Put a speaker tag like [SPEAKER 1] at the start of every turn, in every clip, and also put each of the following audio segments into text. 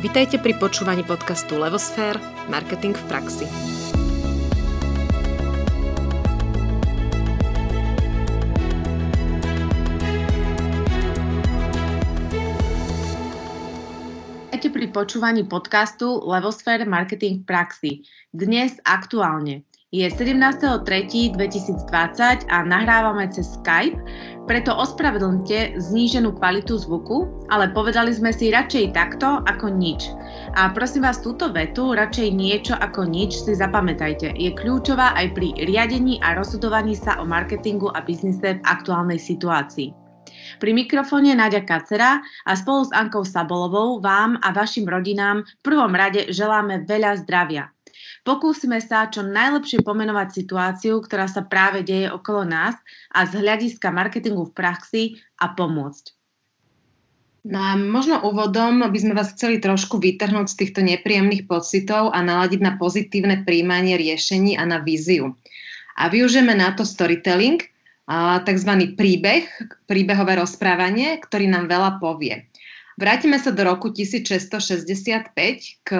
[SPEAKER 1] Vitajte pri počúvaní podcastu Levosfér – Marketing v praxi. Vitajte pri počúvaní podcastu Levosfér – Marketing v praxi. Dnes aktuálne. Je 17.3.2020 a nahrávame cez Skype, preto ospravedlňte zníženú kvalitu zvuku, ale povedali sme si radšej takto ako nič. A prosím vás, túto vetu, radšej niečo ako nič, si zapamätajte. Je kľúčová aj pri riadení a rozhodovaní sa o marketingu a biznise v aktuálnej situácii. Pri mikrofóne Náďa Kacera a spolu s Ankou Sabolovou vám a vašim rodinám v prvom rade želáme veľa zdravia. Pokúsime sa čo najlepšie pomenovať situáciu, ktorá sa práve deje okolo nás a z hľadiska marketingu v praxi a pomôcť.
[SPEAKER 2] No a možno úvodom by sme vás chceli trošku vytrhnúť z týchto nepríjemných pocitov a naladiť na pozitívne príjmanie riešení a na víziu. A využijeme na to storytelling, tzv. príbeh, príbehové rozprávanie, ktorý nám veľa povie. Vrátime sa do roku 1665 k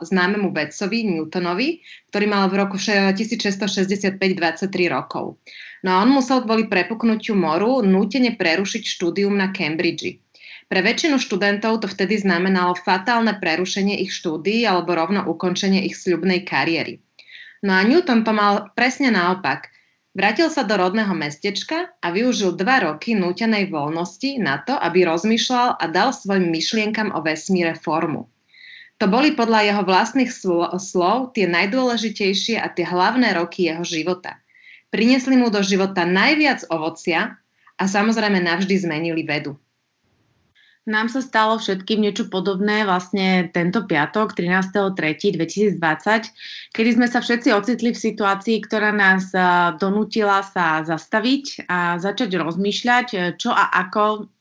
[SPEAKER 2] známemu vedcovi Newtonovi, ktorý mal v roku 1665 23 rokov. No a on musel kvôli prepuknutiu moru nútene prerušiť štúdium na Cambridge. Pre väčšinu študentov to vtedy znamenalo fatálne prerušenie ich štúdií alebo rovno ukončenie ich sľubnej kariéry. No a Newton to mal presne naopak – Vrátil sa do rodného mestečka a využil dva roky nútenej voľnosti na to, aby rozmýšľal a dal svojim myšlienkam o vesmíre formu. To boli podľa jeho vlastných slov tie najdôležitejšie a tie hlavné roky jeho života. Prinesli mu do života najviac ovocia a samozrejme navždy zmenili vedu.
[SPEAKER 1] Nám sa stalo všetkým niečo podobné vlastne tento piatok, 13.3.2020, kedy sme sa všetci ocitli v situácii, ktorá nás donútila sa zastaviť a začať rozmýšľať, čo a ako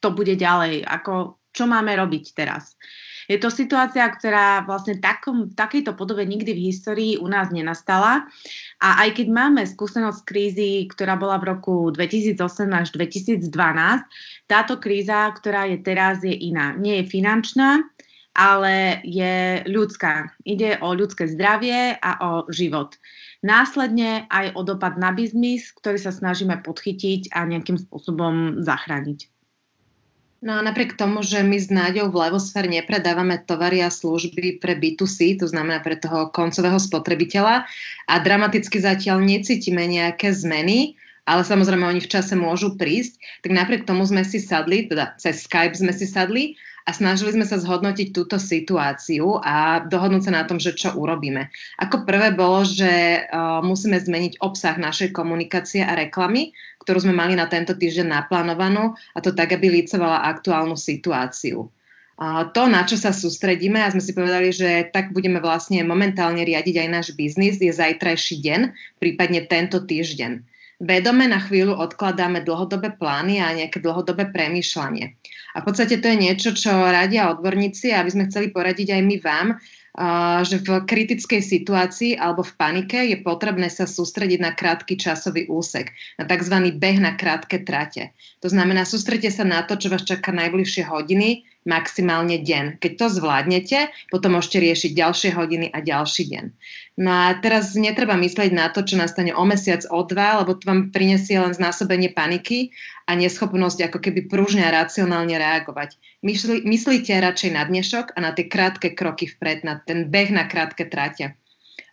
[SPEAKER 1] to bude ďalej, ako, čo máme robiť teraz. Je to situácia, ktorá vlastne takom, v takejto podobe nikdy v histórii u nás nenastala. A aj keď máme skúsenosť krízy, ktorá bola v roku 2008 až 2012, táto kríza, ktorá je teraz, je iná. Nie je finančná, ale je ľudská. Ide o ľudské zdravie a o život. Následne aj o dopad na biznis, ktorý sa snažíme podchytiť a nejakým spôsobom zachrániť.
[SPEAKER 2] No a napriek tomu, že my s Náďou v Levosfér nepredávame tovary a služby pre B2C, to znamená pre toho koncového spotrebiteľa a dramaticky zatiaľ necítime nejaké zmeny, ale samozrejme oni v čase môžu prísť, tak napriek tomu sme si sadli, teda cez Skype sme si sadli a snažili sme sa zhodnotiť túto situáciu a dohodnúť sa na tom, že čo urobíme. Ako prvé bolo, že uh, musíme zmeniť obsah našej komunikácie a reklamy, ktorú sme mali na tento týždeň naplánovanú a to tak, aby licovala aktuálnu situáciu. To, na čo sa sústredíme, a sme si povedali, že tak budeme vlastne momentálne riadiť aj náš biznis, je zajtrajší deň, prípadne tento týždeň vedome na chvíľu odkladáme dlhodobé plány a nejaké dlhodobé premýšľanie. A v podstate to je niečo, čo radia odborníci, aby sme chceli poradiť aj my vám, že v kritickej situácii alebo v panike je potrebné sa sústrediť na krátky časový úsek, na tzv. beh na krátke trate. To znamená, sústredite sa na to, čo vás čaká najbližšie hodiny, maximálne deň. Keď to zvládnete, potom môžete riešiť ďalšie hodiny a ďalší deň. No a teraz netreba myslieť na to, čo nastane o mesiac, o dva, lebo to vám prinesie len znásobenie paniky a neschopnosť ako keby pružne a racionálne reagovať. Myslí, myslíte radšej na dnešok a na tie krátke kroky vpred, na ten beh na krátke trate.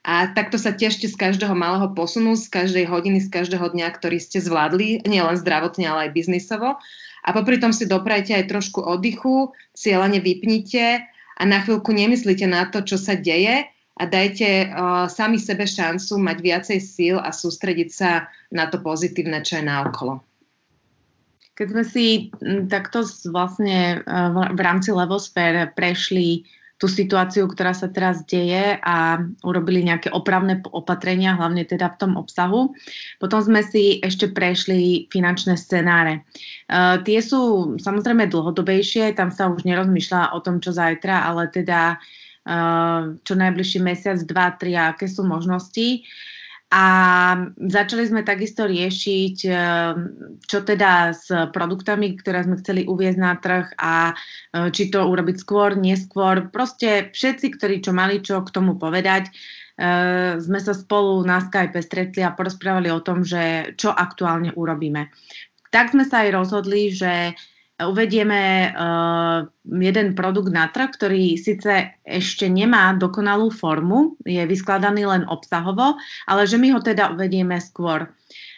[SPEAKER 2] A takto sa tešte z každého malého posunu, z každej hodiny, z každého dňa, ktorý ste zvládli, nielen zdravotne, ale aj biznisovo. A popri tom si doprajte aj trošku oddychu, cieľane vypnite a na chvíľku nemyslíte na to, čo sa deje a dajte uh, sami sebe šancu mať viacej síl a sústrediť sa na to pozitívne, čo je naokolo.
[SPEAKER 1] Keď sme si takto vlastne v rámci Levosfér prešli tú situáciu, ktorá sa teraz deje a urobili nejaké opravné opatrenia, hlavne teda v tom obsahu. Potom sme si ešte prešli finančné scenáre. Uh, tie sú samozrejme dlhodobejšie, tam sa už nerozmýšľa o tom, čo zajtra, ale teda uh, čo najbližší mesiac, dva, tri, aké sú možnosti. A začali sme takisto riešiť, eh, čo teda s produktami, ktoré sme chceli uviezť na trh a eh, či to urobiť skôr, neskôr. Proste všetci, ktorí čo mali čo k tomu povedať, eh, sme sa spolu na Skype stretli a porozprávali o tom, že čo aktuálne urobíme. Tak sme sa aj rozhodli, že uvedieme uh, jeden produkt na trh, ktorý síce ešte nemá dokonalú formu, je vyskladaný len obsahovo, ale že my ho teda uvedieme skôr.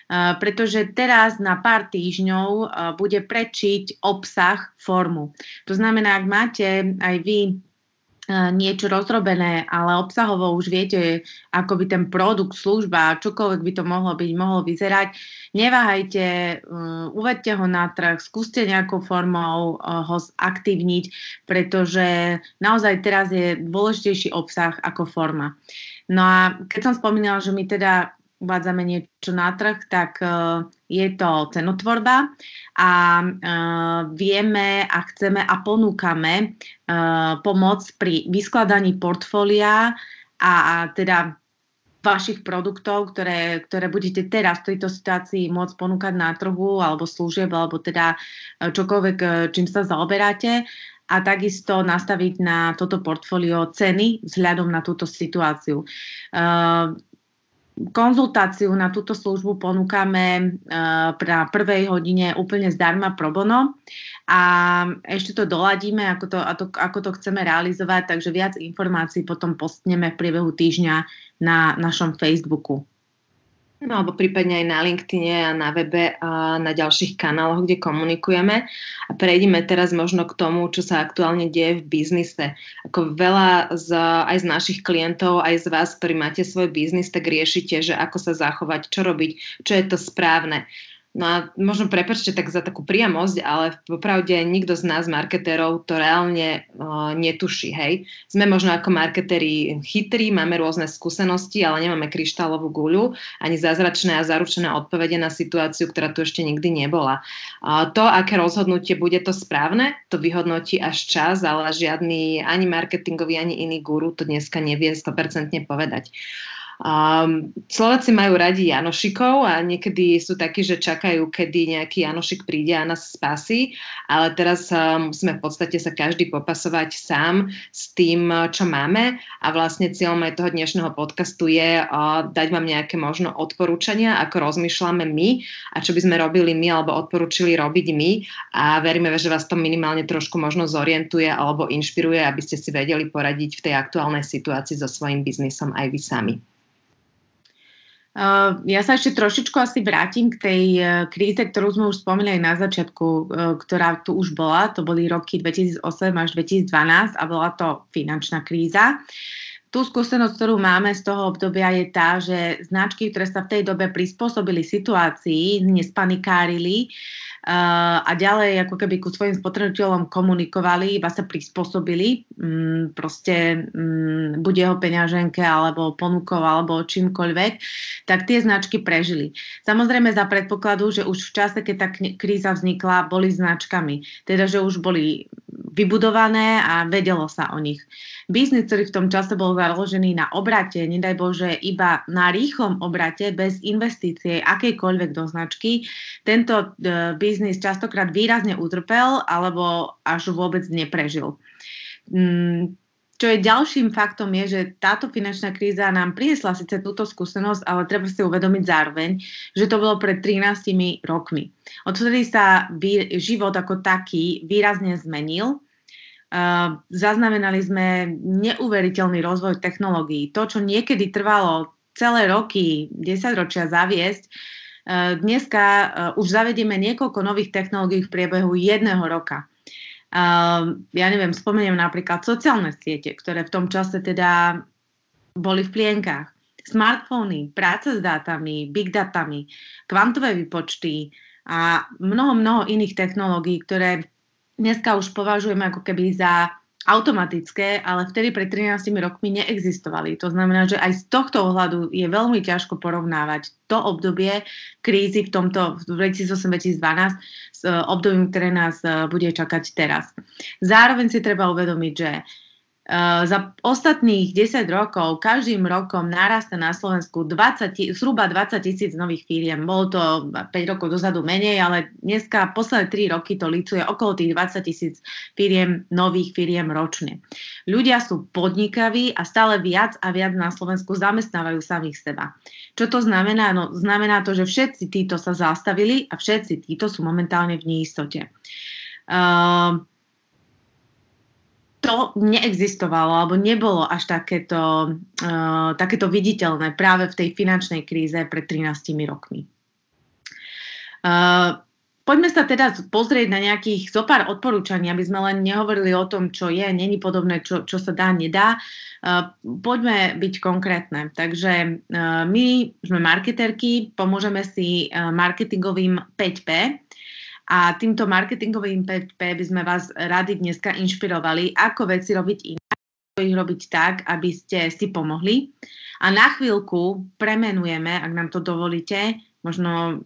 [SPEAKER 1] Uh, pretože teraz na pár týždňov uh, bude prečiť obsah formu. To znamená, ak máte aj vy niečo rozrobené, ale obsahovo už viete, ako by ten produkt, služba, čokoľvek by to mohlo byť, mohlo vyzerať. Neváhajte, uh, uvedte ho na trh, skúste nejakou formou uh, ho zaktívniť, pretože naozaj teraz je dôležitejší obsah ako forma. No a keď som spomínala, že my teda uvádzame niečo na trh, tak uh, je to cenotvorba a uh, vieme a chceme a ponúkame uh, pomoc pri vyskladaní portfólia a teda vašich produktov, ktoré, ktoré budete teraz v tejto situácii môcť ponúkať na trhu alebo služieb, alebo teda čokoľvek, čím sa zaoberáte a takisto nastaviť na toto portfólio ceny vzhľadom na túto situáciu. Uh, konzultáciu na túto službu ponúkame uh, na prvej hodine úplne zdarma pro bono a ešte to doladíme, ako to, ako to chceme realizovať, takže viac informácií potom postneme v priebehu týždňa na našom Facebooku.
[SPEAKER 2] No alebo prípadne aj na LinkedIne a na webe a na ďalších kanáloch, kde komunikujeme. A prejdeme teraz možno k tomu, čo sa aktuálne deje v biznise. Ako veľa z, aj z našich klientov, aj z vás, ktorí máte svoj biznis, tak riešite, že ako sa zachovať, čo robiť, čo je to správne. No a možno prepačte tak za takú priamosť, ale popravde nikto z nás marketérov to reálne uh, netuší, hej. Sme možno ako marketéri chytrí, máme rôzne skúsenosti, ale nemáme kryštálovú guľu, ani zázračné a zaručené odpovede na situáciu, ktorá tu ešte nikdy nebola. Uh, to, aké rozhodnutie bude to správne, to vyhodnotí až čas, ale žiadny ani marketingový, ani iný guru to dneska nevie 100% povedať. Um, Slováci majú radi Janošikov a niekedy sú takí, že čakajú, kedy nejaký Janošik príde a nás spasí, ale teraz um, musíme v podstate sa každý popasovať sám s tým, čo máme. A vlastne cieľom aj toho dnešného podcastu je uh, dať vám nejaké možno odporúčania, ako rozmýšľame my a čo by sme robili my alebo odporúčili robiť my. A veríme, že vás to minimálne trošku možno zorientuje alebo inšpiruje, aby ste si vedeli poradiť v tej aktuálnej situácii so svojím biznisom aj vy sami.
[SPEAKER 1] Uh, ja sa ešte trošičku asi vrátim k tej uh, kríze, ktorú sme už spomínali na začiatku, uh, ktorá tu už bola. To boli roky 2008 až 2012 a bola to finančná kríza. Tu skúsenosť, ktorú máme z toho obdobia je tá, že značky, ktoré sa v tej dobe prispôsobili situácii, nespanikárili, uh, a ďalej ako keby ku svojim spotrebiteľom komunikovali, iba sa prispôsobili um, proste um, buď jeho peňaženke alebo ponukou alebo čímkoľvek, tak tie značky prežili. Samozrejme za predpokladu, že už v čase, keď tá kríza vznikla, boli značkami. Teda, že už boli vybudované a vedelo sa o nich. Biznis, ktorý v tom čase bol založený na obrate, nedaj Bože, iba na rýchlom obrate, bez investície akejkoľvek do značky, tento uh, biznis častokrát výrazne utrpel alebo až vôbec neprežil. Mm, čo je ďalším faktom je, že táto finančná kríza nám priniesla síce túto skúsenosť, ale treba si uvedomiť zároveň, že to bolo pred 13 rokmi. Odtedy sa život ako taký výrazne zmenil zaznamenali sme neuveriteľný rozvoj technológií. To, čo niekedy trvalo celé roky, 10 ročia zaviesť, dneska už zavedieme niekoľko nových technológií v priebehu jedného roka. Ja neviem, spomeniem napríklad sociálne siete, ktoré v tom čase teda boli v plienkách. Smartfóny, práca s dátami, big datami, kvantové výpočty a mnoho, mnoho iných technológií, ktoré dneska už považujeme ako keby za automatické, ale vtedy pred 13 rokmi neexistovali. To znamená, že aj z tohto ohľadu je veľmi ťažko porovnávať to obdobie krízy v tomto v 2008-2012 s e, obdobím, ktoré nás e, bude čakať teraz. Zároveň si treba uvedomiť, že za ostatných 10 rokov každým rokom narasta na Slovensku 20, zhruba 20 tisíc nových firiem. Bolo to 5 rokov dozadu menej, ale dneska posledné 3 roky to licuje okolo tých 20 tisíc firiem, nových firiem ročne. Ľudia sú podnikaví a stále viac a viac na Slovensku zamestnávajú samých seba. Čo to znamená? No, znamená to, že všetci títo sa zastavili a všetci títo sú momentálne v neistote. Uh, to neexistovalo alebo nebolo až takéto, uh, takéto viditeľné práve v tej finančnej kríze pred 13 rokmi. Uh, poďme sa teda pozrieť na nejakých zopár odporúčaní, aby sme len nehovorili o tom, čo je, není podobné, čo, čo sa dá, nedá. Uh, poďme byť konkrétne. Takže my sme marketerky, pomôžeme si marketingovým 5P, a týmto marketingovým PP by sme vás radi dneska inšpirovali, ako veci robiť inak, ako ich robiť tak, aby ste si pomohli. A na chvíľku premenujeme, ak nám to dovolíte, možno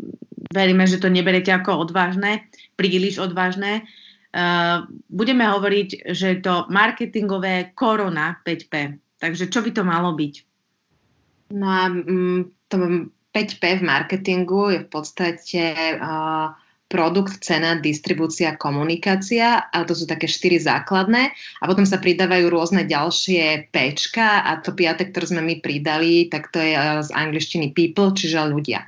[SPEAKER 1] veríme, že to neberete ako odvážne, príliš odvážne, uh, budeme hovoriť, že je to marketingové korona 5P. Takže čo by to malo byť?
[SPEAKER 2] No a mm, to 5P v marketingu je v podstate uh, produkt, cena, distribúcia, komunikácia a to sú také štyri základné a potom sa pridávajú rôzne ďalšie pečka a to piate, ktoré sme my pridali, tak to je eh, z angličtiny people, čiže ľudia.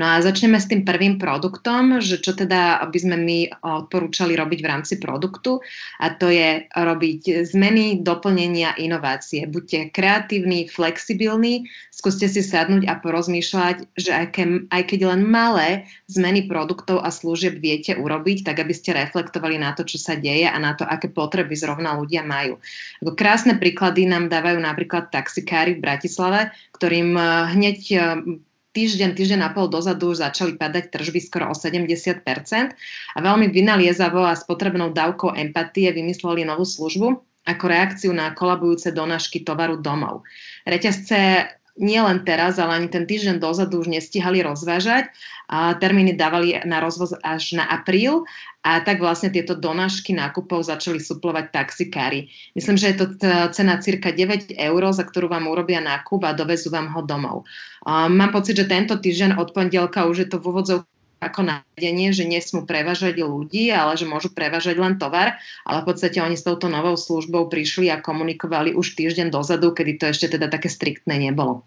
[SPEAKER 2] No a začneme s tým prvým produktom, že čo teda by sme my odporúčali robiť v rámci produktu a to je robiť zmeny, doplnenia, inovácie. Buďte kreatívni, flexibilní, skúste si sadnúť a porozmýšľať, že aj, ke, aj keď len malé zmeny produktov a služieb viete urobiť, tak aby ste reflektovali na to, čo sa deje a na to, aké potreby zrovna ľudia majú. Krásne príklady nám dávajú napríklad taxikári v Bratislave, ktorým eh, hneď eh, týždeň, týždeň a pol dozadu už začali padať tržby skoro o 70% a veľmi vynaliezavo a s potrebnou dávkou empatie vymysleli novú službu ako reakciu na kolabujúce donášky tovaru domov. Reťazce nie len teraz, ale ani ten týždeň dozadu už nestihali rozvážať. A termíny dávali na rozvoz až na apríl a tak vlastne tieto donášky nákupov začali suplovať taxikári. Myslím, že je to cena cirka 9 eur, za ktorú vám urobia nákup a dovezú vám ho domov. A mám pocit, že tento týždeň od pondelka už je to v úvodzov ako nariadenie, že nesmú prevažať ľudí, ale že môžu prevažať len tovar, ale v podstate oni s touto novou službou prišli a komunikovali už týždeň dozadu, kedy to ešte teda také striktné nebolo.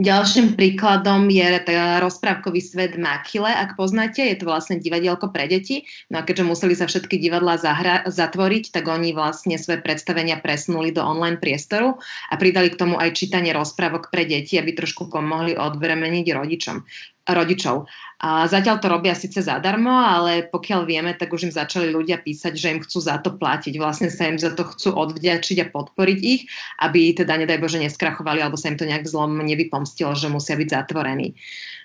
[SPEAKER 2] Ďalším príkladom je rozprávkový svet Makile, ak poznáte, je to vlastne divadielko pre deti. No a keďže museli sa všetky divadlá zahra- zatvoriť, tak oni vlastne svoje predstavenia presunuli do online priestoru a pridali k tomu aj čítanie rozprávok pre deti, aby trošku pomohli odvremeniť rodičom rodičov. A zatiaľ to robia síce zadarmo, ale pokiaľ vieme, tak už im začali ľudia písať, že im chcú za to platiť. Vlastne sa im za to chcú odvďačiť a podporiť ich, aby teda, nedaj Bože, neskrachovali alebo sa im to nejak zlom nevypomstilo, že musia byť zatvorení.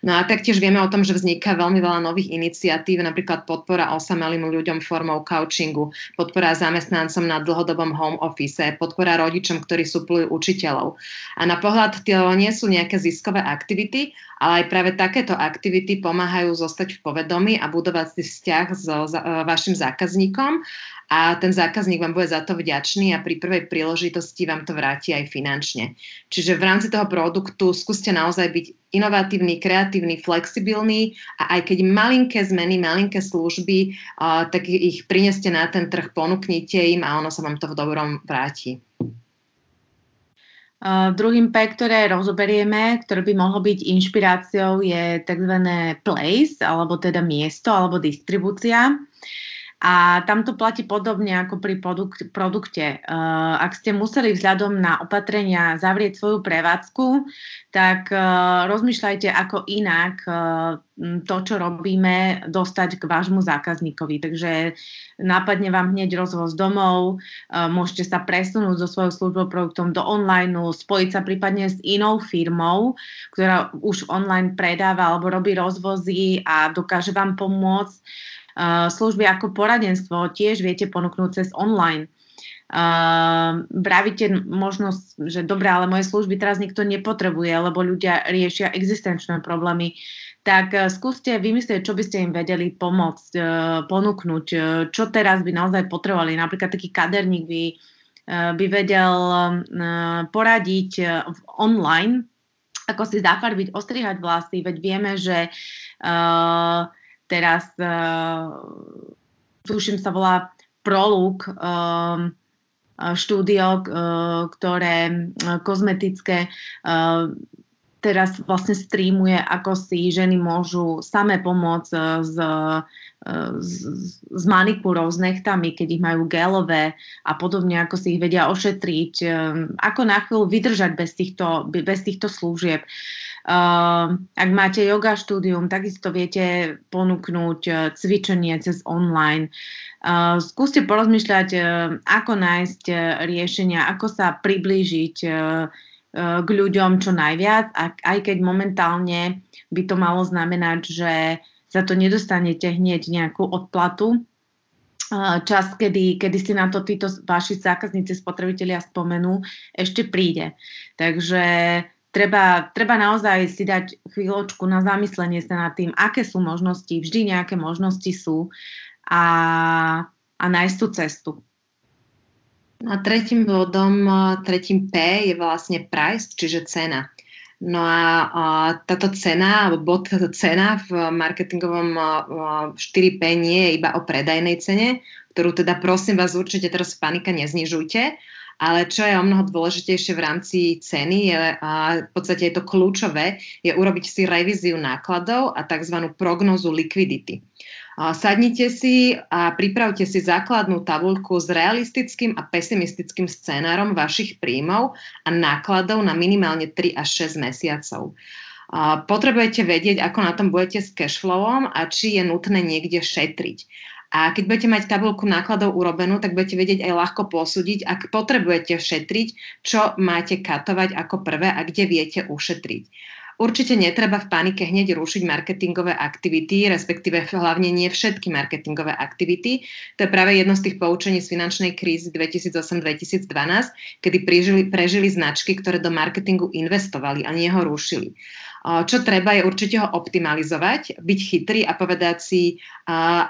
[SPEAKER 2] No a taktiež vieme o tom, že vzniká veľmi veľa nových iniciatív, napríklad podpora osamelým ľuďom formou couchingu, podpora zamestnancom na dlhodobom home office, podpora rodičom, ktorí suplujú učiteľov. A na pohľad to nie sú nejaké ziskové aktivity, ale aj práve takéto aktivity pomáhajú zostať v povedomí a budovať si vzťah so za, e, vašim zákazníkom a ten zákazník vám bude za to vďačný a pri prvej príležitosti vám to vráti aj finančne. Čiže v rámci toho produktu skúste naozaj byť inovatívny, kreatívny, flexibilný a aj keď malinké zmeny, malinké služby, tak ich prineste na ten trh, ponúknite im a ono sa vám to v dobrom vráti.
[SPEAKER 1] Uh, druhým P, ktoré rozoberieme, ktoré by mohlo byť inšpiráciou, je tzv. place, alebo teda miesto, alebo distribúcia. A tam to platí podobne ako pri produk- produkte. Uh, ak ste museli vzhľadom na opatrenia zavrieť svoju prevádzku, tak uh, rozmýšľajte, ako inak uh, to, čo robíme, dostať k vášmu zákazníkovi. Takže nápadne vám hneď rozvoz domov, uh, môžete sa presunúť so svojou službou produktom do online, spojiť sa prípadne s inou firmou, ktorá už online predáva alebo robí rozvozy a dokáže vám pomôcť služby ako poradenstvo tiež viete ponúknúť cez online. Uh, bravíte možno, že dobre, ale moje služby teraz nikto nepotrebuje, lebo ľudia riešia existenčné problémy, tak uh, skúste vymyslieť, čo by ste im vedeli pomôcť, uh, ponúknuť, čo teraz by naozaj potrebovali. Napríklad taký kaderník by by vedel poradiť online, ako si zafarbiť, ostrihať vlasy, veď vieme, že uh, teraz uh, tuším sa volá Proluk, um, štúdio, uh, ktoré uh, kozmetické uh, teraz vlastne streamuje, ako si ženy môžu same pomôcť s, s, s manikúrou, s nechtami, keď ich majú gelové a podobne, ako si ich vedia ošetriť, ako na chvíľu vydržať bez týchto, bez týchto služieb. Ak máte yoga štúdium, takisto viete ponúknuť cvičenie cez online. Uh, skúste porozmýšľať, uh, ako nájsť uh, riešenia, ako sa priblížiť k ľuďom čo najviac, aj keď momentálne by to malo znamenať, že za to nedostanete hneď nejakú odplatu. Čas, kedy, kedy si na to títo vaši zákazníci, spotrebitelia spomenú, ešte príde. Takže treba, treba naozaj si dať chvíľočku na zamyslenie sa nad tým, aké sú možnosti, vždy nejaké možnosti sú a, a nájsť tú cestu.
[SPEAKER 2] A tretím bodom, tretím P je vlastne price, čiže cena. No a, a táto cena, alebo bod cena v marketingovom 4P nie je iba o predajnej cene, ktorú teda prosím vás určite teraz panika neznižujte, ale čo je o mnoho dôležitejšie v rámci ceny, je, a v podstate je to kľúčové, je urobiť si revíziu nákladov a tzv. prognozu likvidity. Sadnite si a pripravte si základnú tabuľku s realistickým a pesimistickým scenárom vašich príjmov a nákladov na minimálne 3 až 6 mesiacov. Potrebujete vedieť, ako na tom budete s cashflowom a či je nutné niekde šetriť. A keď budete mať tabulku nákladov urobenú, tak budete vedieť aj ľahko posúdiť, ak potrebujete šetriť, čo máte katovať ako prvé a kde viete ušetriť. Určite netreba v panike hneď rušiť marketingové aktivity, respektíve hlavne nie všetky marketingové aktivity. To je práve jedno z tých poučení z finančnej krízy 2008-2012, kedy prežili, prežili značky, ktoré do marketingu investovali a nie ho rušili. Čo treba je určite ho optimalizovať, byť chytrý a povedať si,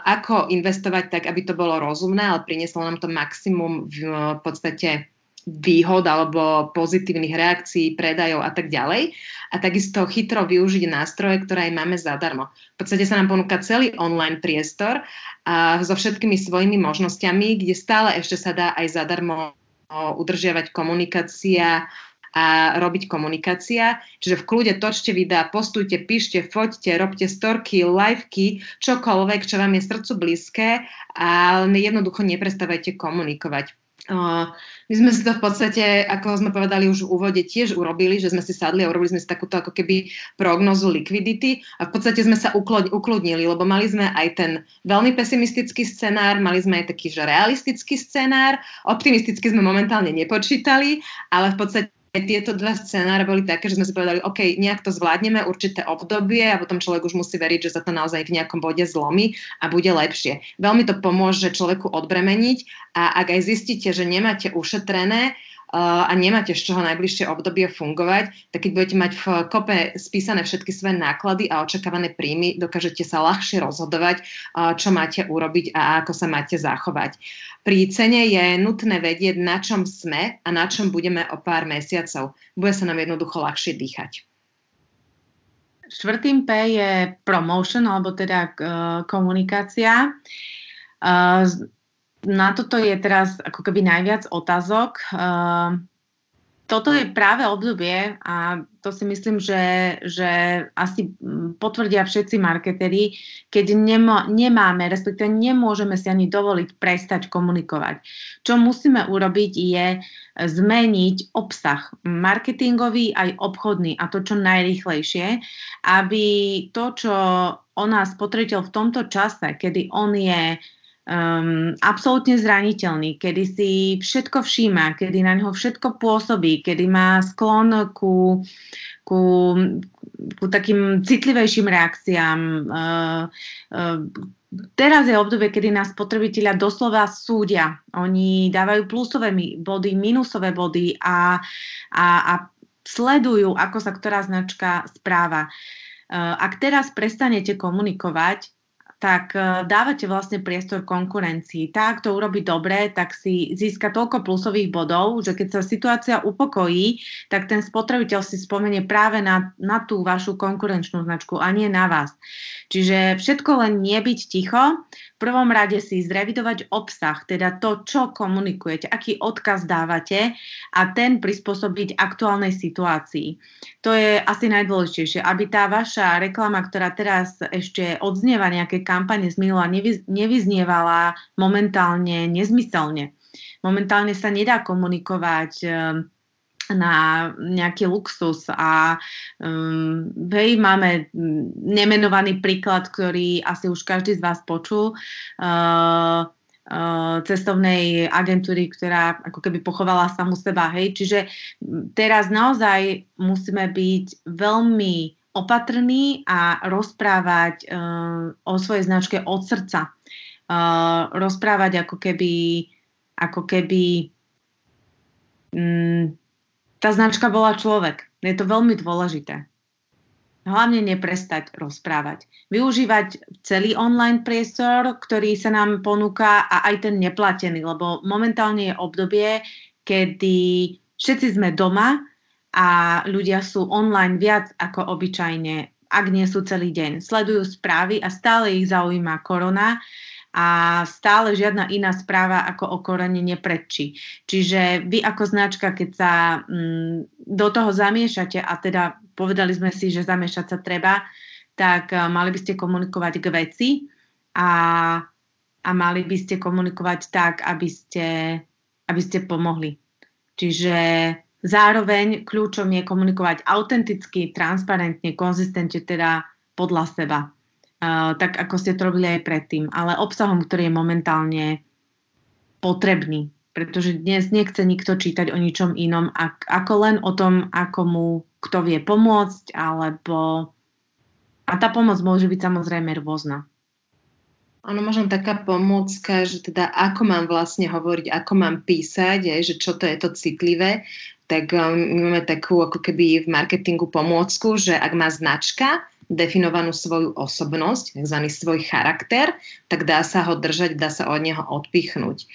[SPEAKER 2] ako investovať tak, aby to bolo rozumné, ale prinieslo nám to maximum v podstate výhod alebo pozitívnych reakcií, predajov a tak ďalej. A takisto chytro využiť nástroje, ktoré aj máme zadarmo. V podstate sa nám ponúka celý online priestor a so všetkými svojimi možnosťami, kde stále ešte sa dá aj zadarmo udržiavať komunikácia a robiť komunikácia. Čiže v kľude točte videá, postujte, píšte, foďte, robte storky, liveky, čokoľvek, čo vám je srdcu blízke, ale jednoducho neprestávajte komunikovať my sme si to v podstate, ako sme povedali už v úvode, tiež urobili, že sme si sadli a urobili sme si takúto ako keby prognozu likvidity a v podstate sme sa ukludnili, lebo mali sme aj ten veľmi pesimistický scenár, mali sme aj taký, že realistický scenár, optimisticky sme momentálne nepočítali, ale v podstate tieto dva scenáre boli také, že sme si povedali, OK, nejak to zvládneme určité obdobie a potom človek už musí veriť, že sa to naozaj v nejakom bode zlomí a bude lepšie. Veľmi to pomôže človeku odbremeniť a ak aj zistíte, že nemáte ušetrené, a nemáte z čoho najbližšie obdobie fungovať, tak keď budete mať v kope spísané všetky svoje náklady a očakávané príjmy, dokážete sa ľahšie rozhodovať, čo máte urobiť a ako sa máte zachovať. Pri cene je nutné vedieť, na čom sme a na čom budeme o pár mesiacov. Bude sa nám jednoducho ľahšie dýchať.
[SPEAKER 1] Štvrtým P je promotion, alebo teda uh, komunikácia. Uh, na toto je teraz ako keby najviac otázok. Toto je práve obdobie a to si myslím, že, že asi potvrdia všetci marketeri, keď nemo, nemáme, respektíve nemôžeme si ani dovoliť prestať komunikovať. Čo musíme urobiť je zmeniť obsah marketingový aj obchodný a to čo najrychlejšie, aby to, čo o nás potrebiteľ v tomto čase, kedy on je um, absolútne zraniteľný, kedy si všetko všíma, kedy na neho všetko pôsobí, kedy má sklon ku, ku, ku takým citlivejším reakciám. Uh, uh, teraz je obdobie, kedy nás spotrebitelia doslova súdia. Oni dávajú plusové body, minusové body a, a, a sledujú, ako sa ktorá značka správa. Ak teraz prestanete komunikovať, tak uh, dávate vlastne priestor konkurencii. Tá, kto urobí dobre, tak si získa toľko plusových bodov, že keď sa situácia upokojí, tak ten spotrebiteľ si spomenie práve na, na tú vašu konkurenčnú značku a nie na vás. Čiže všetko len nie byť ticho, prvom rade si zrevidovať obsah, teda to, čo komunikujete, aký odkaz dávate a ten prispôsobiť aktuálnej situácii. To je asi najdôležitejšie, aby tá vaša reklama, ktorá teraz ešte odznieva nejaké kampane z minula, nevy, nevyznievala momentálne nezmyselne. Momentálne sa nedá komunikovať um, na nejaký luxus a um, hej, máme nemenovaný príklad, ktorý asi už každý z vás počul. Uh, uh, cestovnej agentúry, ktorá ako keby pochovala samu seba. Hej. Čiže teraz naozaj musíme byť veľmi opatrní a rozprávať uh, o svojej značke od srdca. Uh, rozprávať ako keby, ako keby um, tá značka bola človek. Je to veľmi dôležité. Hlavne neprestať rozprávať. Využívať celý online priestor, ktorý sa nám ponúka a aj ten neplatený, lebo momentálne je obdobie, kedy všetci sme doma a ľudia sú online viac ako obyčajne, ak nie sú celý deň. Sledujú správy a stále ich zaujíma korona a stále žiadna iná správa ako o korene. Čiže vy ako značka, keď sa mm, do toho zamiešate a teda povedali sme si, že zamiešať sa treba, tak uh, mali by ste komunikovať k veci a, a mali by ste komunikovať tak, aby ste, aby ste pomohli. Čiže zároveň kľúčom je komunikovať autenticky, transparentne, konzistentne, teda podľa seba tak ako ste to robili aj predtým, ale obsahom, ktorý je momentálne potrebný, pretože dnes nechce nikto čítať o ničom inom, ak, ako len o tom, ako mu kto vie pomôcť, alebo... A tá pomoc môže byť samozrejme rôzna.
[SPEAKER 2] Ono možno taká pomôcka, že teda ako mám vlastne hovoriť, ako mám písať, je, že čo to je to citlivé, tak um, máme takú ako keby v marketingu pomôcku, že ak má značka, definovanú svoju osobnosť, tzv. svoj charakter, tak dá sa ho držať, dá sa od neho odpichnúť.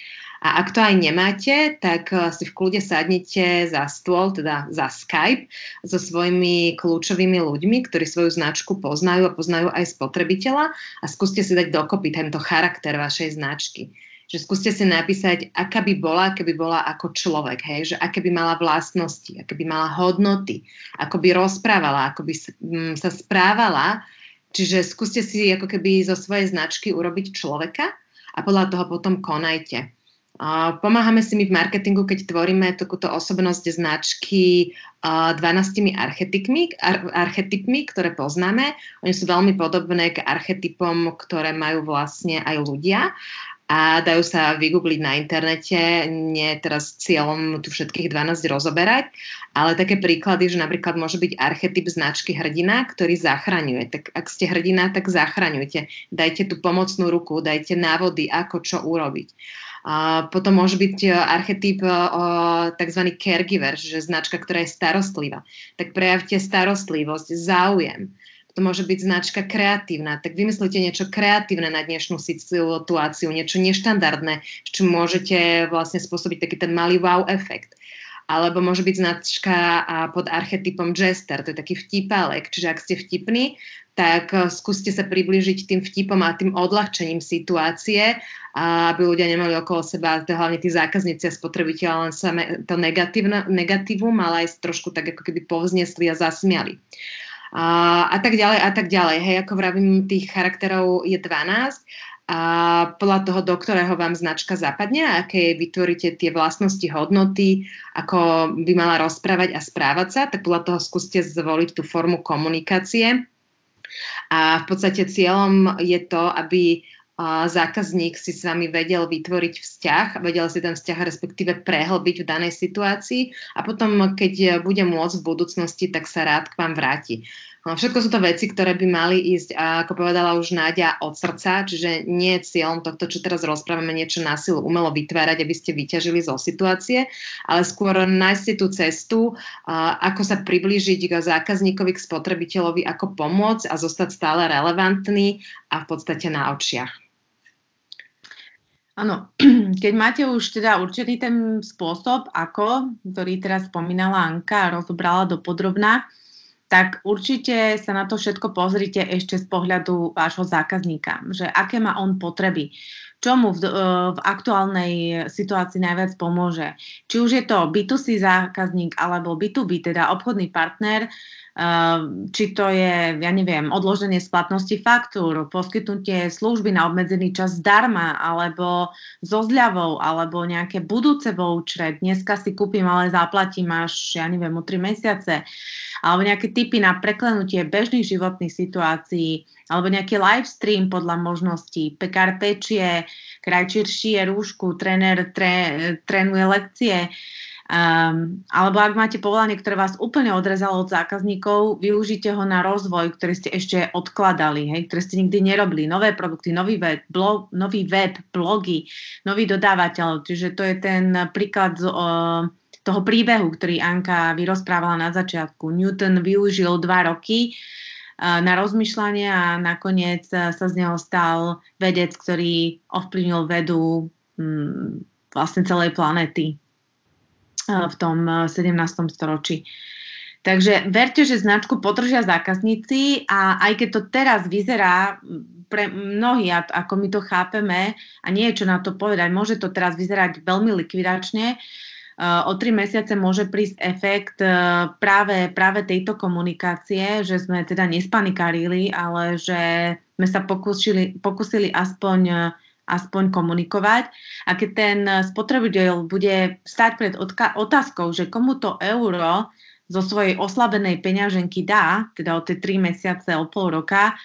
[SPEAKER 2] A ak to aj nemáte, tak eh, si v kľude sadnite za stôl, teda za Skype, so svojimi kľúčovými ľuďmi, ktorí svoju značku poznajú a poznajú aj spotrebiteľa a skúste si dať dokopy tento charakter vašej značky že skúste si napísať, aká by bola, keby bola ako človek, hej, že aké by mala vlastnosti, aké by mala hodnoty, ako by rozprávala, ako by mm, sa správala. Čiže skúste si ako keby zo svojej značky urobiť človeka a podľa toho potom konajte. Pomáhame si my v marketingu, keď tvoríme takúto osobnosť značky 12 archetypmi, archetypmi, ktoré poznáme. Oni sú veľmi podobné k archetypom, ktoré majú vlastne aj ľudia a dajú sa vygoogliť na internete. Nie teraz cieľom tu všetkých 12 rozoberať, ale také príklady, že napríklad môže byť archetyp značky hrdina, ktorý zachraňuje. Tak ak ste hrdina, tak zachraňujte. Dajte tú pomocnú ruku, dajte návody, ako čo urobiť. A potom môže byť e, archetyp e, tzv. caregiver, že značka, ktorá je starostlivá. Tak prejavte starostlivosť, záujem to môže byť značka kreatívna, tak vymyslite niečo kreatívne na dnešnú situáciu, niečo neštandardné, s čím môžete vlastne spôsobiť taký ten malý wow efekt. Alebo môže byť značka pod archetypom jester, to je taký vtipálek, čiže ak ste vtipní, tak e, skúste sa priblížiť tým vtipom a tým odľahčením situácie, aby ľudia nemali okolo seba, hlavne tí zákazníci a spotrebiteľ, len sa to negatívum, ale aj trošku tak ako keby povznesli a zasmiali a, a tak ďalej a tak ďalej. Hej, ako vravím, tých charakterov je 12 a podľa toho, do ktorého vám značka zapadne, aké vytvoríte tie vlastnosti, hodnoty, ako by mala rozprávať a správať sa, tak podľa toho skúste zvoliť tú formu komunikácie. A v podstate cieľom je to, aby zákazník si s vami vedel vytvoriť vzťah, vedel si ten vzťah respektíve prehlbiť v danej situácii a potom, keď bude môcť v budúcnosti, tak sa rád k vám vráti. No, všetko sú to veci, ktoré by mali ísť, ako povedala už Náďa, od srdca, čiže nie je cieľom tohto, čo teraz rozprávame, niečo na silu umelo vytvárať, aby ste vyťažili zo situácie, ale skôr nájsť tú cestu, ako sa priblížiť k zákazníkovi, k spotrebiteľovi, ako pomôcť a zostať stále relevantný a v podstate na očiach.
[SPEAKER 1] Áno, keď máte už teda určitý ten spôsob, ako, ktorý teraz spomínala Anka a rozobrala do podrobná, tak určite sa na to všetko pozrite ešte z pohľadu vášho zákazníka, že aké má on potreby, čo mu v, e, v aktuálnej situácii najviac pomôže. Či už je to B2C zákazník alebo B2B, teda obchodný partner, Ehm, či to je, ja neviem, odloženie splatnosti faktúr, poskytnutie služby na obmedzený čas zdarma, alebo so zľavou, alebo nejaké budúce vouchere. Dneska si kúpim, ale zaplatím až, ja neviem, o 3 mesiace. Alebo nejaké typy na preklenutie bežných životných situácií, alebo nejaký live stream podľa možností. Pekár pečie, krajčír šije rúšku, tréner tre, trénuje lekcie. Um, alebo ak máte povolanie, ktoré vás úplne odrezalo od zákazníkov, využite ho na rozvoj, ktorý ste ešte odkladali, hej, ktoré ste nikdy nerobili. Nové produkty, nový web, blog, nový web blogy, nový dodávateľ. Čiže to je ten príklad z, uh, toho príbehu, ktorý Anka vyrozprávala na začiatku. Newton využil dva roky uh, na rozmýšľanie a nakoniec uh, sa z neho stal vedec, ktorý ovplyvnil vedu um, vlastne celej planety v tom 17. storočí. Takže verte, že značku podržia zákazníci a aj keď to teraz vyzerá pre mnohých, ako my to chápeme, a nie je čo na to povedať, môže to teraz vyzerať veľmi likvidačne, o tri mesiace môže prísť efekt práve, práve tejto komunikácie, že sme teda nespanikárili, ale že sme sa pokúsili, pokúsili aspoň aspoň komunikovať. A keď ten spotrebiteľ bude stať pred otázkou, že komu to euro zo svojej oslabenej peňaženky dá, teda o tie 3 mesiace, o pol roka,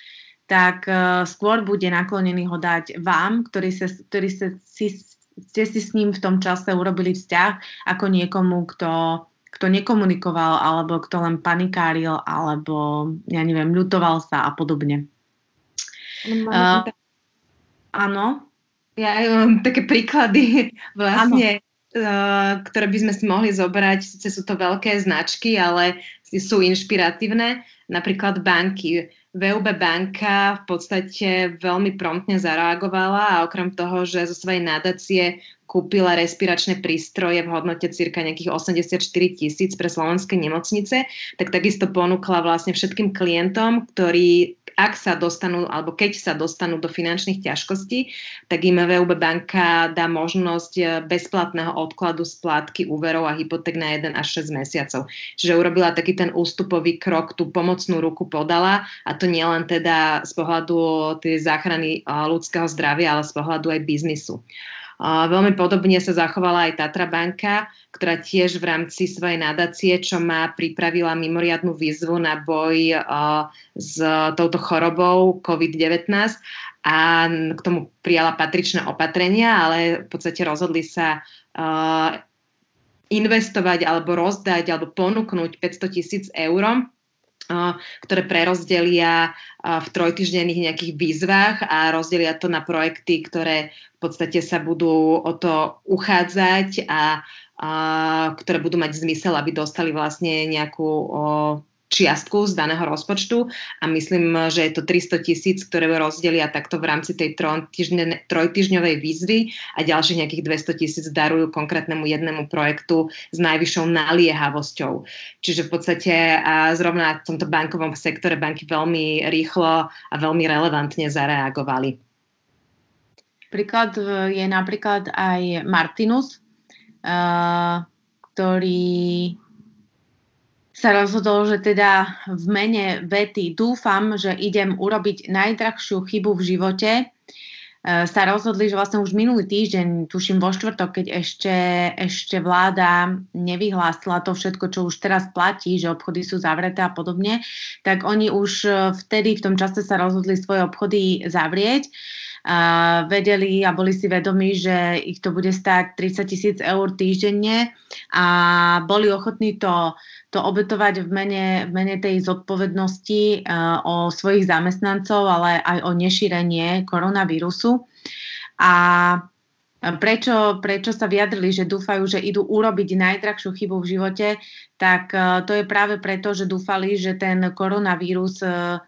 [SPEAKER 1] tak uh, skôr bude naklonený ho dať vám, ktorý, sa, ktorý sa, si, ste si s ním v tom čase urobili vzťah, ako niekomu, kto, kto nekomunikoval, alebo kto len panikáril, alebo, ja neviem, ľutoval sa a podobne. Uh, áno.
[SPEAKER 2] Ja mám také príklady vlastne, uh, ktoré by sme si mohli zobrať. Sice sú to veľké značky, ale sú inšpiratívne. Napríklad banky. VUB banka v podstate veľmi promptne zareagovala a okrem toho, že zo svojej nadácie kúpila respiračné prístroje v hodnote cirka nejakých 84 tisíc pre slovenské nemocnice, tak takisto ponúkla vlastne všetkým klientom, ktorí ak sa dostanú, alebo keď sa dostanú do finančných ťažkostí, tak im VUB banka dá možnosť e, bezplatného odkladu splátky úverov a hypoték na 1 až 6 mesiacov. Čiže urobila taký ten ústupový krok, tú pomocnú ruku podala a to nielen teda z pohľadu tej záchrany ľudského zdravia, ale z pohľadu aj biznisu. Veľmi podobne sa zachovala aj Tatra banka, ktorá tiež v rámci svojej nadácie, čo má, pripravila mimoriadnú výzvu na boj s touto chorobou COVID-19 a k tomu prijala patričné opatrenia, ale v podstate rozhodli sa investovať alebo rozdať alebo ponúknuť 500 tisíc eur ktoré prerozdelia v trojtyždenných nejakých výzvach a rozdelia to na projekty, ktoré v podstate sa budú o to uchádzať a, a ktoré budú mať zmysel, aby dostali vlastne nejakú o, čiastku z daného rozpočtu a myslím, že je to 300 tisíc, ktoré rozdelia takto v rámci tej trojtyžňovej výzvy a ďalších nejakých 200 tisíc darujú konkrétnemu jednému projektu s najvyššou naliehavosťou. Čiže v podstate a zrovna v tomto bankovom sektore banky veľmi rýchlo a veľmi relevantne zareagovali.
[SPEAKER 1] Príklad e, je napríklad aj Martinus, uh, ktorý sa rozhodol, že teda v mene vety dúfam, že idem urobiť najdrahšiu chybu v živote. E, sa rozhodli, že vlastne už minulý týždeň, tuším vo štvrtok, keď ešte, ešte vláda nevyhlásila to všetko, čo už teraz platí, že obchody sú zavreté a podobne, tak oni už vtedy v tom čase sa rozhodli svoje obchody zavrieť vedeli a boli si vedomi, že ich to bude stáť 30 tisíc eur týždenne a boli ochotní to to obetovať v mene, v mene tej zodpovednosti uh, o svojich zamestnancov, ale aj o nešírenie koronavírusu. A prečo, prečo sa vyjadrili, že dúfajú, že idú urobiť najdrahšiu chybu v živote, tak uh, to je práve preto, že dúfali, že ten koronavírus uh,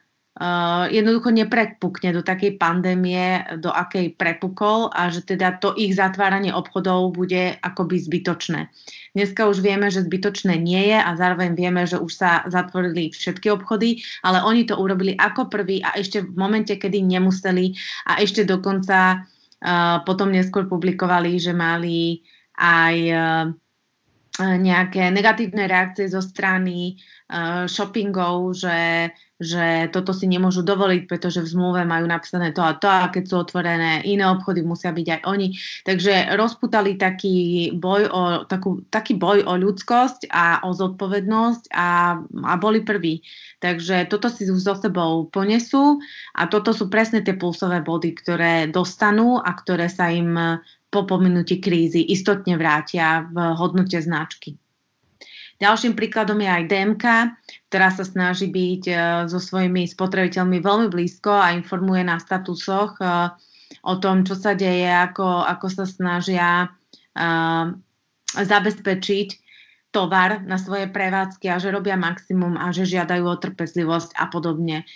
[SPEAKER 1] jednoducho neprekpukne do takej pandémie, do akej prepukol a že teda to ich zatváranie obchodov bude akoby zbytočné. Dneska už vieme, že zbytočné nie je a zároveň vieme, že už sa zatvorili všetky obchody, ale oni to urobili ako prvý a ešte v momente, kedy nemuseli a ešte dokonca uh, potom neskôr publikovali, že mali aj uh, nejaké negatívne reakcie zo strany shoppingov, že že toto si nemôžu dovoliť, pretože v zmluve majú napísané to a to a keď sú otvorené iné obchody, musia byť aj oni. Takže rozputali taký boj o, takú, taký boj o ľudskosť a o zodpovednosť a, a boli prví. Takže toto si so sebou ponesú a toto sú presne tie pulsové body, ktoré dostanú a ktoré sa im po pominutí krízy istotne vrátia v hodnote značky. Ďalším príkladom je aj DMK, ktorá sa snaží byť uh, so svojimi spotrebiteľmi veľmi blízko a informuje na statusoch uh, o tom, čo sa deje, ako, ako sa snažia uh, zabezpečiť tovar na svoje prevádzky a že robia maximum a že žiadajú o trpezlivosť a podobne.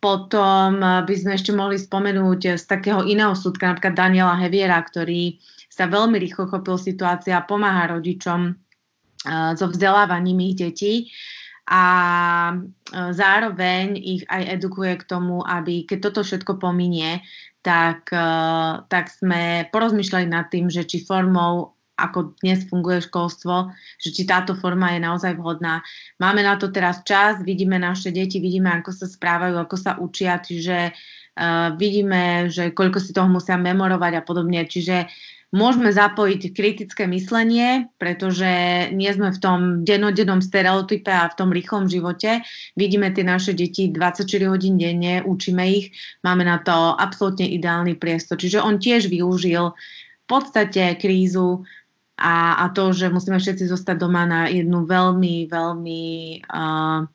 [SPEAKER 1] Potom by sme ešte mohli spomenúť z takého iného súdka, napríklad Daniela Heviera, ktorý sa veľmi rýchlo chopil situácia a pomáha rodičom so vzdelávaním ich detí a zároveň ich aj edukuje k tomu, aby keď toto všetko pominie, tak, tak sme porozmýšľali nad tým, že či formou ako dnes funguje školstvo, že či táto forma je naozaj vhodná. Máme na to teraz čas, vidíme naše deti, vidíme, ako sa správajú, ako sa učia, čiže uh, vidíme, že koľko si toho musia memorovať a podobne. Čiže uh, Môžeme zapojiť kritické myslenie, pretože nie sme v tom denodennom stereotype a v tom rýchlom živote. Vidíme tie naše deti 24 hodín denne, učíme ich, máme na to absolútne ideálny priestor. Čiže on tiež využil v podstate krízu a, a to, že musíme všetci zostať doma na jednu veľmi, veľmi uh,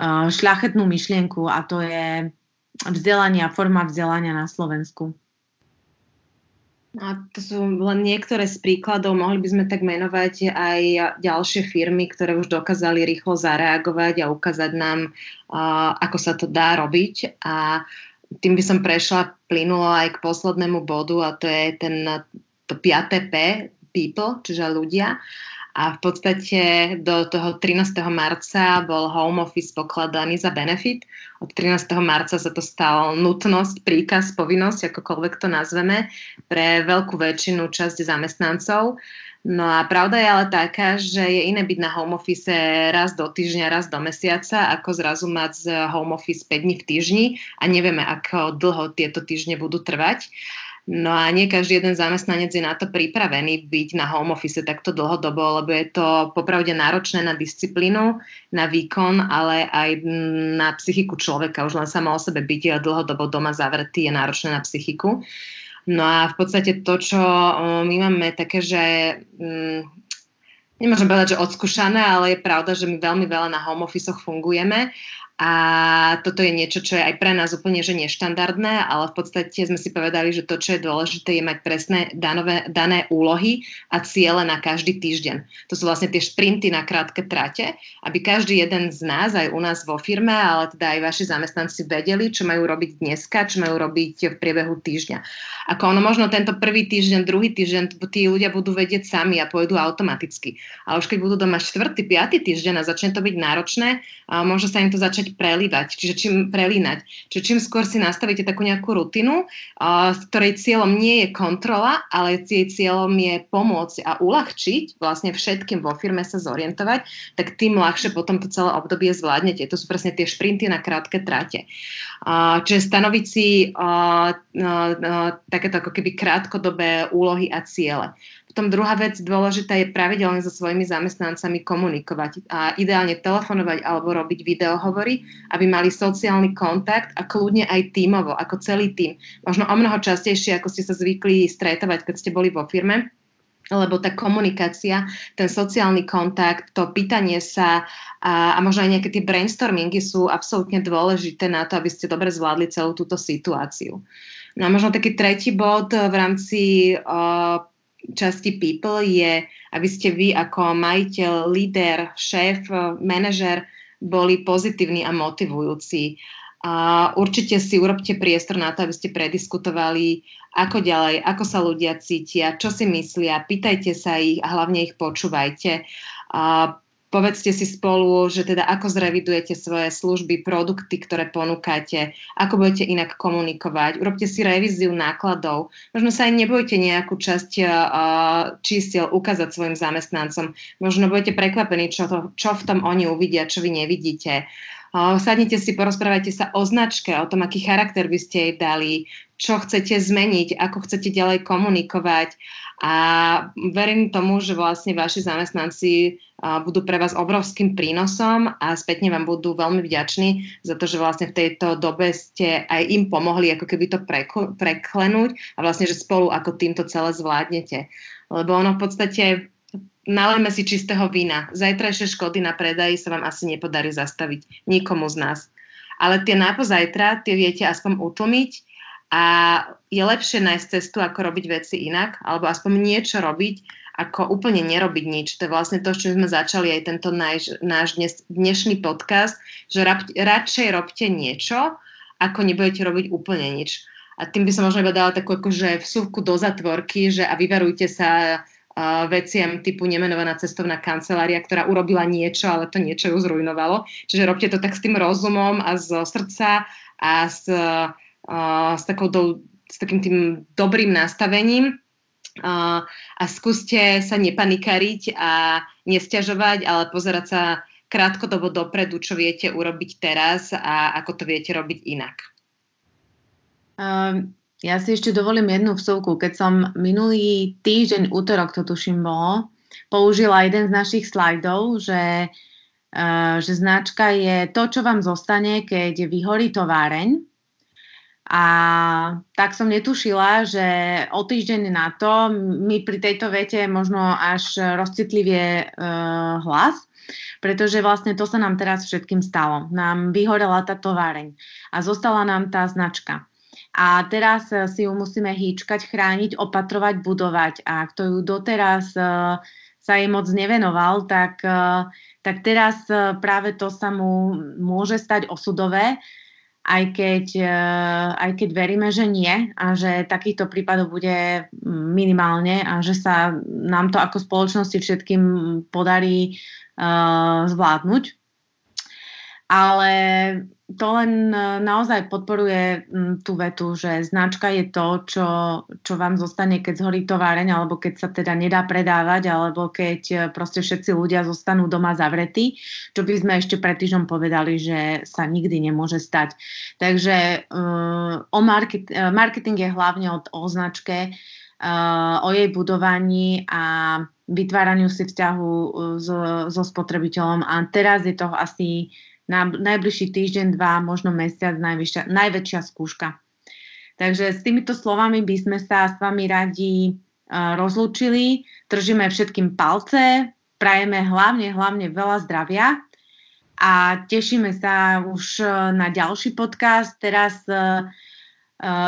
[SPEAKER 1] uh, šľachetnú myšlienku a to je vzdelanie a forma vzdelania na Slovensku.
[SPEAKER 2] A to sú len niektoré z príkladov, mohli by sme tak menovať aj ďalšie firmy, ktoré už dokázali rýchlo zareagovať a ukázať nám, uh, ako sa to dá robiť. A tým by som prešla plynulo aj k poslednému bodu a to je ten to 5 P, people, čiže ľudia. A v podstate do toho 13. marca bol home office pokladaný za benefit. Od 13. marca sa to stalo nutnosť, príkaz, povinnosť, akokoľvek to nazveme, pre veľkú väčšinu časť zamestnancov. No a pravda je ale taká, že je iné byť na home office raz do týždňa, raz do mesiaca, ako zrazu mať z home office 5 dní v týždni a nevieme, ako dlho tieto týždne budú trvať. No a nie každý jeden zamestnanec je na to pripravený byť na home office takto dlhodobo, lebo je to popravde náročné na disciplínu, na výkon, ale aj na psychiku človeka. Už len samo o sebe byť dlhodobo doma zavretý je náročné na psychiku. No a v podstate to, čo my máme také, že mm, nemôžem povedať, že odskúšané, ale je pravda, že my veľmi veľa na home office fungujeme a toto je niečo, čo je aj pre nás úplne že neštandardné, ale v podstate sme si povedali, že to, čo je dôležité, je mať presné danové, dané úlohy a ciele na každý týždeň. To sú vlastne tie šprinty na krátke trate, aby každý jeden z nás, aj u nás vo firme, ale teda aj vaši zamestnanci vedeli, čo majú robiť dneska, čo majú robiť v priebehu týždňa. Ako ono možno tento prvý týždeň, druhý týždeň, tí ľudia budú vedieť sami a pôjdu automaticky. Ale už keď budú doma štvrtý, piatý týždeň a začne to byť náročné, môže sa im to začať prelívať, čiže čím prelínať. Čiže čím skôr si nastavíte takú nejakú rutinu, uh, ktorej cieľom nie je kontrola, ale jej cieľom je pomôcť a uľahčiť vlastne všetkým vo firme sa zorientovať, tak tým ľahšie potom to celé obdobie zvládnete. To sú presne tie šprinty na krátke trate. Uh, čiže stanoviť si uh, uh, uh, takéto ako keby krátkodobé úlohy a ciele. Potom druhá vec dôležitá je pravidelne so svojimi zamestnancami komunikovať a ideálne telefonovať alebo robiť videohovory, aby mali sociálny kontakt a kľudne aj tímovo, ako celý tím. Možno o mnoho častejšie, ako ste sa zvykli stretovať, keď ste boli vo firme lebo tá komunikácia, ten sociálny kontakt, to pýtanie sa a, a možno aj nejaké tie brainstormingy sú absolútne dôležité na to, aby ste dobre zvládli celú túto situáciu. No a možno taký tretí bod v rámci uh, časti People je, aby ste vy ako majiteľ, líder, šéf, manažer boli pozitívni a motivujúci. A určite si urobte priestor na to, aby ste prediskutovali, ako ďalej, ako sa ľudia cítia, čo si myslia, pýtajte sa ich a hlavne ich počúvajte. A povedzte si spolu, že teda ako zrevidujete svoje služby, produkty, ktoré ponúkate, ako budete inak komunikovať, urobte si revíziu nákladov, možno sa aj nebojte nejakú časť uh, čísiel ukázať svojim zamestnancom, možno budete prekvapení, čo, to, čo v tom oni uvidia, čo vy nevidíte. Sadnite si, porozprávajte sa o značke, o tom, aký charakter by ste jej dali, čo chcete zmeniť, ako chcete ďalej komunikovať. A verím tomu, že vlastne vaši zamestnanci budú pre vás obrovským prínosom a spätne vám budú veľmi vďační za to, že vlastne v tejto dobe ste aj im pomohli ako keby to preklenúť a vlastne, že spolu ako týmto celé zvládnete. Lebo ono v podstate nalejme si čistého vína. Zajtrajšie škody na predaji sa vám asi nepodarí zastaviť nikomu z nás. Ale tie napozajtra, tie viete aspoň utlmiť a je lepšie nájsť cestu, ako robiť veci inak, alebo aspoň niečo robiť, ako úplne nerobiť nič. To je vlastne to, čo sme začali aj tento náš, náš dnes, dnešný podcast, že rab, radšej robte niečo, ako nebudete robiť úplne nič. A tým by som možno iba dala takú akože vsúvku do zatvorky, že a vyvarujte sa veciam typu nemenovaná cestovná kancelária, ktorá urobila niečo, ale to niečo ju zrujnovalo. Čiže robte to tak s tým rozumom a zo srdca a s, a, s, takou do, s takým tým dobrým nastavením a, a skúste sa nepanikariť a nestiažovať, ale pozerať sa krátkodobo dopredu, čo viete urobiť teraz a ako to viete robiť inak.
[SPEAKER 1] Um, ja si ešte dovolím jednu vsuvku. Keď som minulý týždeň, útorok to tuším bolo, použila jeden z našich slajdov, že, uh, že značka je to, čo vám zostane, keď vyhorí továreň. A tak som netušila, že o týždeň na to mi pri tejto vete možno až rozcitlivie uh, hlas, pretože vlastne to sa nám teraz všetkým stalo. Nám vyhorela tá továreň a zostala nám tá značka. A teraz eh, si ju musíme hýčkať, chrániť, opatrovať, budovať. A kto ju doteraz eh, sa jej moc nevenoval, tak, eh, tak teraz práve to sa mu môže stať osudové, aj keď, aj keď veríme, že nie a že takýchto prípadov bude minimálne a že sa nám to ako spoločnosti všetkým podarí uh, zvládnuť. Ale to len e, naozaj podporuje tú vetu, že značka je to, čo, čo vám zostane, keď zhorí továreň, alebo keď sa teda nedá predávať, alebo keď e, proste všetci ľudia zostanú doma zavretí, čo by sme ešte pred týždňom povedali, že sa nikdy nemôže stať. Takže uh, o market, marketing je hlavne o, značke, o jej budovaní a vytváraniu si vzťahu so, so spotrebiteľom a teraz je to asi na najbližší týždeň, dva, možno mesiac najvyššia, najväčšia skúška. Takže s týmito slovami by sme sa s vami radi uh, rozlúčili. Držíme všetkým palce, prajeme hlavne, hlavne veľa zdravia a tešíme sa už na ďalší podcast. Teraz uh,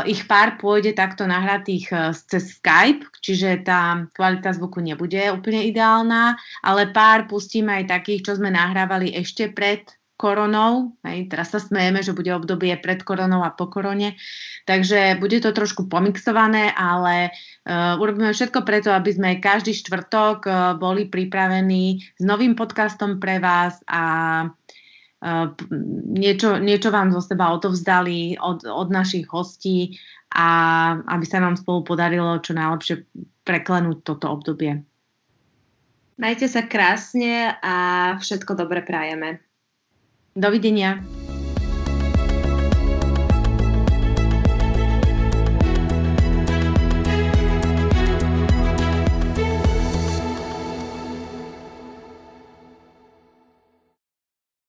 [SPEAKER 1] ich pár pôjde takto nahratých cez Skype, čiže tá kvalita zvuku nebude úplne ideálna, ale pár pustíme aj takých, čo sme nahrávali ešte pred koronou. Hej, teraz sa smejeme, že bude obdobie pred koronou a po korone. Takže bude to trošku pomixované, ale uh, urobíme všetko preto, aby sme každý štvrtok uh, boli pripravení s novým podcastom pre vás a uh, niečo, niečo vám zo seba odovzdali od, od našich hostí a aby sa nám spolu podarilo čo najlepšie preklenúť toto obdobie.
[SPEAKER 2] Majte sa krásne a všetko dobre prajeme.
[SPEAKER 1] Dovidenia.